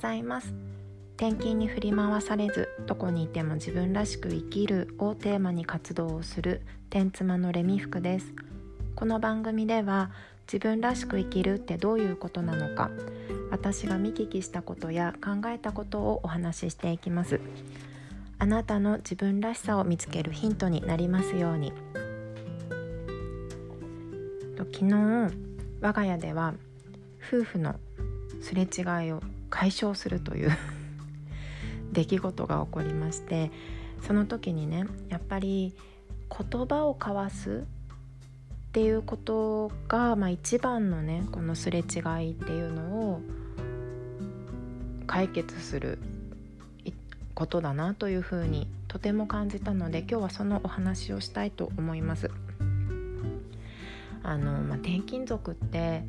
ざいます。転勤に振り回されずどこにいても自分らしく生きるをテーマに活動をする天妻のレミ服です。この番組では自分らしく生きるってどういうことなのか私が見聞きしたことや考えたことをお話ししていきます。あなたの自分らしさを見つけるヒントになりますように。昨日我が家では夫婦のすれ違いを解消するという 出来事が起こりましてその時にねやっぱり言葉を交わすっていうことが、まあ、一番のねこのすれ違いっていうのを解決することだなというふうにとても感じたので今日はそのお話をしたいと思います。あのまあ、転勤族って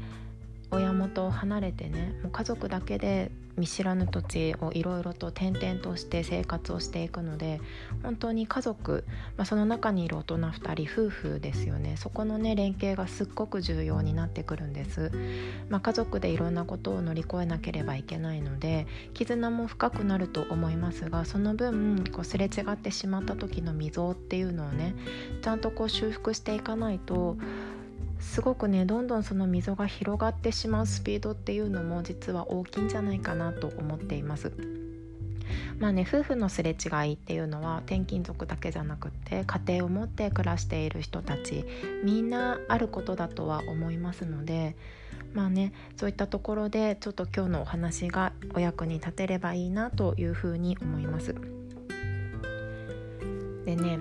親元を離れてねもう家族だけで見知らぬ土地をいろいろと転々として生活をしていくので本当に家族、まあ、その中にいる大人2人夫婦ですよね。そこのね連携がすっごく重要になってくるんです、まあ、家族でいろんなことを乗り越えなければいけないので絆も深くなると思いますがその分こうすれ違ってしまった時の溝っていうのをねちゃんとこう修復していかないとすごくねどんどんその溝が広がってしまうスピードっていうのも実は大きいんじゃないかなと思っています。まあね夫婦のすれ違いっていうのは転勤族だけじゃなくて家庭を持って暮らしている人たちみんなあることだとは思いますのでまあねそういったところでちょっと今日のお話がお役に立てればいいなというふうに思います。でね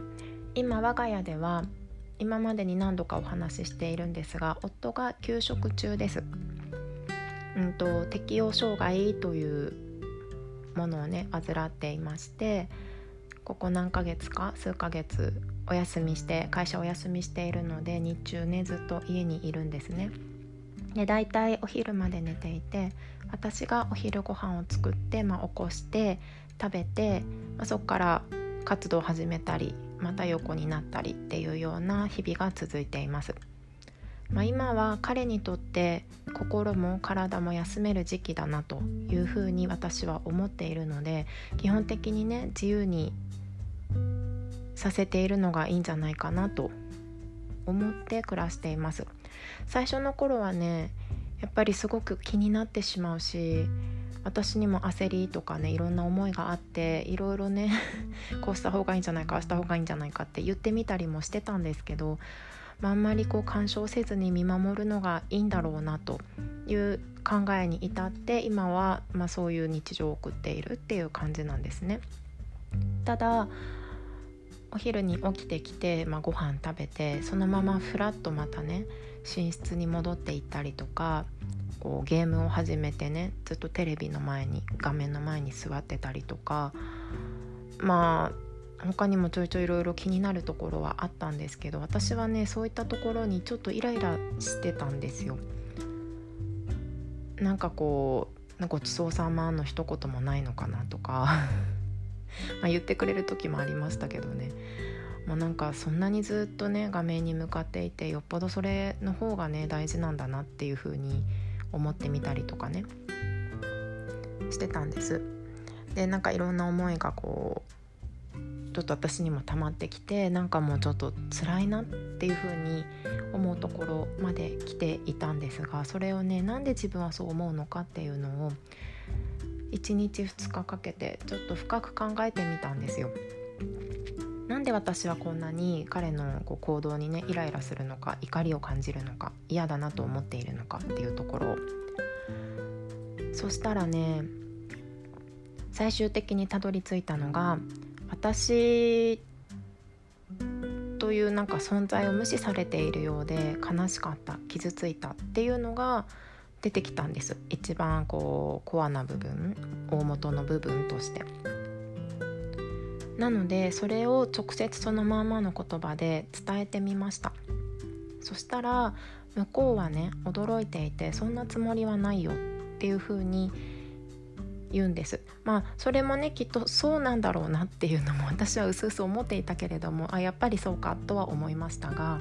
今我が家では今までに何度かお話ししているんですが夫が休職中です。うんと、適応障害というものをね患っていましてここ何ヶ月か数ヶ月お休みして会社お休みしているので日中ねずっと家にいるんですね。で大体お昼まで寝ていて私がお昼ご飯を作って、まあ、起こして食べて、まあ、そこから活動を始めたりまた横になったりっていうような日々が続いています。まあ、今は彼にとって心も体も休める時期だなというふうに私は思っているので基本的にね自由にさせているのがいいんじゃないかなと思って暮らしています最初の頃はねやっぱりすごく気になってしまうし私にも焦りとかねいろんな思いがあっていろいろね こうした方がいいんじゃないかあした方がいいんじゃないかって言ってみたりもしてたんですけど、まあ、あんまりこう干渉せずに見守るのがいいんだろうなという考えに至って今は、まあ、そういう日常を送っているっていう感じなんですね。ただお昼に起きてきて、まあ、ご飯食べてそのままふらっとまたね寝室に戻っていったりとかこうゲームを始めてねずっとテレビの前に画面の前に座ってたりとかまあ他にもちょいちょいいろいろ気になるところはあったんですけど私はねそういったところにちょっとイライラしてたんですよ。なんかこうごちそうさまの一言もないのかなとか ま言ってくれる時もありましたけどねもうなんかそんなにずっとね画面に向かっていてよっぽどそれの方がね大事なんだなっていう風に思ってみたりとかねしてたんです。でなんかいろんな思いがこうちょっと私にも溜まってきてなんかもうちょっと辛いなっていう風に思うところまで来ていたんですがそれをねなんで自分はそう思うのかっていうのを1日2日かけてちょっと深く考えてみたんですよ。で私はこんなに彼のこう行動にねイライラするのか怒りを感じるのか嫌だなと思っているのかっていうところそしたらね最終的にたどり着いたのが私というなんか存在を無視されているようで悲しかった傷ついたっていうのが出てきたんです一番こうコアな部分大元の部分として。なのでそれを直接そのままの言葉で伝えてみました。そしたら向こうはね驚いていてそんなつもりはないよっていう風に言うんです。まあそれもねきっとそうなんだろうなっていうのも私はうすうす思っていたけれどもあやっぱりそうかとは思いましたが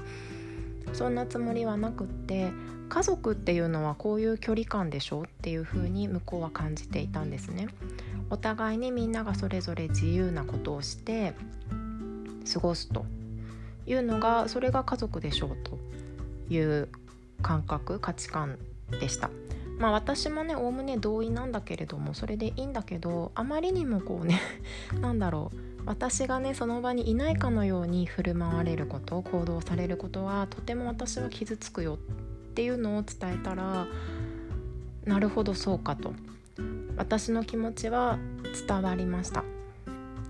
そんなつもりはなくって家族っていうのはこういう距離感でしょっていう風に向こうは感じていたんですね。お互いにみんながそれぞれ自由なことをして過ごすというのがそれが家族でしょうという感覚価値観でした。まあ私もねおおむね同意なんだけれどもそれでいいんだけどあまりにもこうね なんだろう私がねその場にいないかのように振る舞われること行動されることはとても私は傷つくよっていうのを伝えたらなるほどそうかと私の気持ちは伝わりました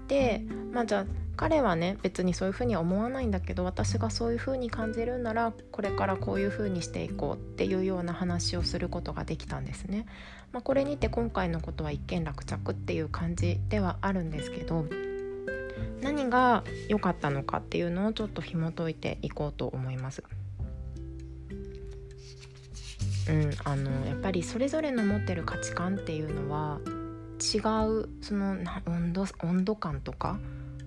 でまあじゃあ彼はね別にそういうふうには思わないんだけど私がそういうふうに感じるんならこれからこういうふうにしていこうっていうような話をすることができたんですね。まあ、これにて今回のことは一件落着っていう感じではあるんですけど何が良かったのかっていうのをちょっと紐解いていこうと思います。うん、あのやっぱりそれぞれの持ってる価値観っていうのは違うその温度温度感とか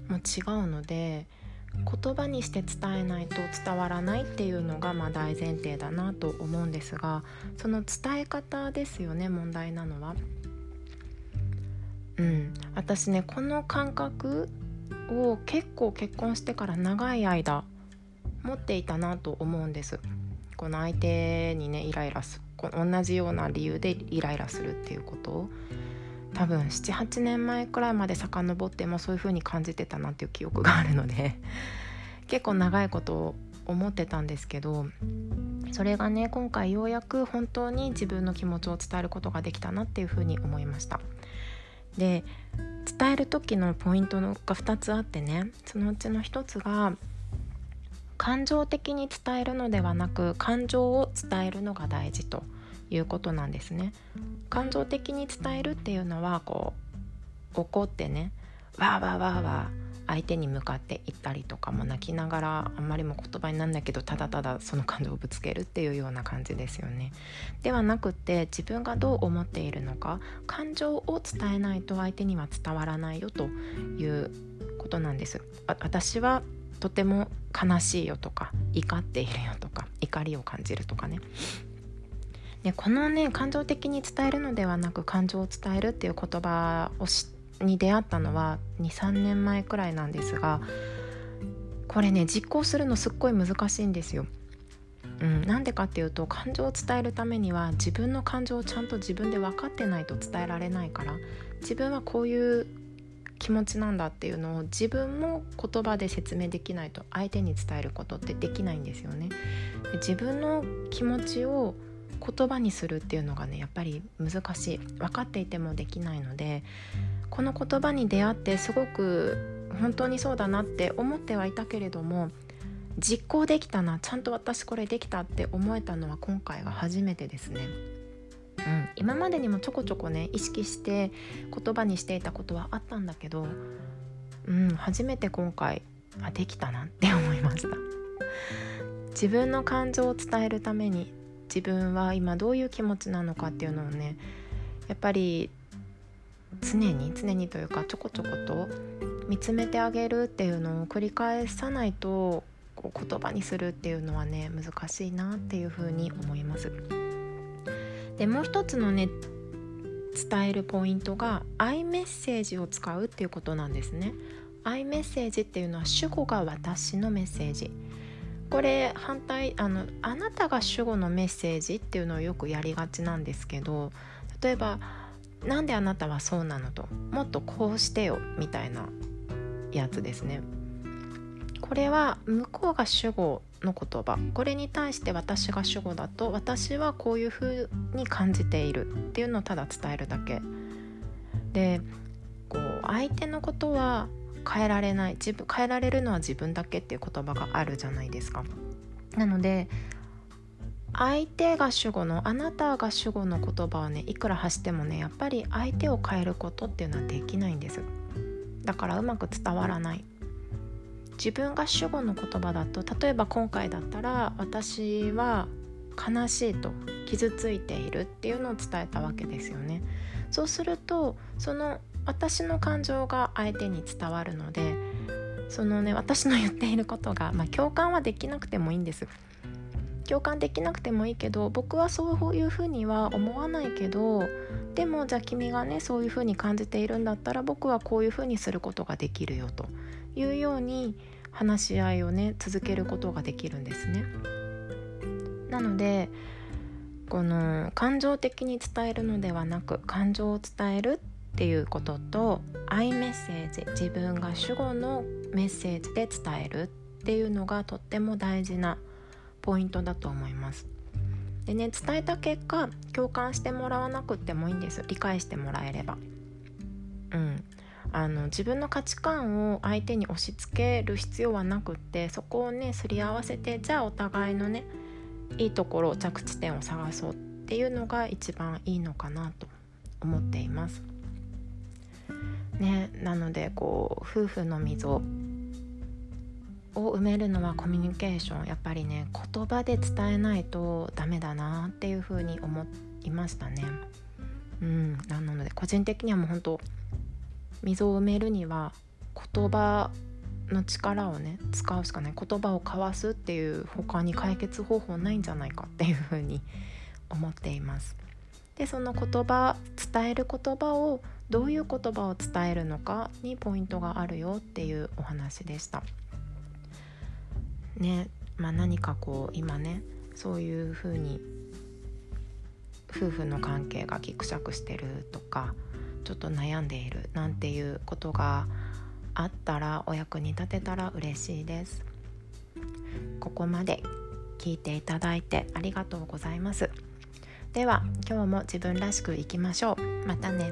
も違うので言葉にして伝えないと伝わらないっていうのがまあ大前提だなと思うんですがその伝え方ですよね問題なのは。うん、私ねこの感覚を結構結婚してから長い間持っていたなと思うんです。この相手にねイライラすこ同じような理由でイライラするっていうことを多分78年前くらいまで遡ってもそういう風に感じてたなっていう記憶があるので 結構長いことを思ってたんですけどそれがね今回ようやく本当に自分の気持ちを伝えることができたなっていう風に思いました。で伝える時のポイントが2つあってねそのうちの1つが感情的に伝えるのではなく感情を伝えるのが大事ということなんですね。感情的に伝えるっていうのはこう怒ってねわーわーわーわー相手に向かって言ったりとかも泣きながらあんまりも言葉になんないけどただただその感情をぶつけるっていうような感じですよね。ではなくって自分がどう思っているのか感情を伝えないと相手には伝わらないよということなんです。私はとても悲しいよとか怒っているよとか怒りを感じるとかねでこのね感情的に伝えるのではなく感情を伝えるっていう言葉をに出会ったのは23年前くらいなんですがこれね実行するのすっごい難しいんですよ。うん、なんでかっていうと感情を伝えるためには自分の感情をちゃんと自分で分かってないと伝えられないから自分はこういう気持ちなんだっていうのを自分も言葉で説明できないと相手に伝えることってできないんですよね。自分の気持ちを言葉にするっていうのがねやっぱり難しい分かっていてもできないのでこの言葉に出会ってすごく本当にそうだなって思ってはいたけれども実行できたなちゃんと私これできたって思えたのは今回が初めてですね。うん、今までにもちょこちょこね意識して言葉にしていたことはあったんだけど、うん、初めて今回あできたなって思いました自分の感情を伝えるために自分は今どういう気持ちなのかっていうのをねやっぱり常に常にというかちょこちょこと見つめてあげるっていうのを繰り返さないとこう言葉にするっていうのはね難しいなっていうふうに思います。でもう一つのね伝えるポイントがアイメッセージを使うっていうことなんですね。アイメッセージっていうのは主語が私のメッセージこれ反対あのあなたが主語のメッセージっていうのをよくやりがちなんですけど例えば「なんであなたはそうなの?」と「もっとこうしてよ」みたいなやつですね。これは向こうが主語の言葉これに対して私が主語だと私はこういうふうに感じているっていうのをただ伝えるだけでこう相手のことは変えられない自分変えられるのは自分だけっていう言葉があるじゃないですかなので相手が主語のあなたが主語の言葉をねいくら発してもねやっぱり相手を変えることっていうのはできないんです。だからうまく伝わらない。自分が主語の言葉だと例えば今回だったら私は悲しいと傷ついているっていうのを伝えたわけですよね。そうするとその私の感情が相手に伝わるのでそのね私の言っていることが、まあ、共感はできなくてもいいんです。共感できなくてもいいけど僕はそういうふうには思わないけどでもじゃあ君がねそういうふうに感じているんだったら僕はこういうふうにすることができるよというように話し合いをね続けることができるんですね。なのでこの感情的に伝えるのではなく感情を伝えるっていうこととアイメッセージ自分が主語のメッセージで伝えるっていうのがとっても大事なポイントだと思います。でね伝えた結果共感してもらわなくてもいいんです理解してもらえれば。うん、あの自分の価値観を相手に押し付ける必要はなくってそこをねすり合わせてじゃあお互いのねいいところ着地点を探そうっていうのが一番いいのかなと思っています。ね、なのでこう夫婦の溝を埋めるのはコミュニケーションやっぱりね言葉で伝えないとダメだなっていうふうに思いましたね。うん、なので個人的にはもう本当溝を埋めるには言葉の力をね使うしかない言葉を交わすっていう他に解決方法ないんじゃないかっていうふうに思っています。でその言葉伝える言葉をどういう言葉を伝えるのかにポイントがあるよっていうお話でした。ねまあ、何かこう今ねそういうふうに夫婦の関係がぎくしゃくしてるとかちょっと悩んでいるなんていうことがあったらお役に立てたら嬉しいです。ここまで聞いていただいてありがとうございます。では今日も自分らしくいきましょう。またね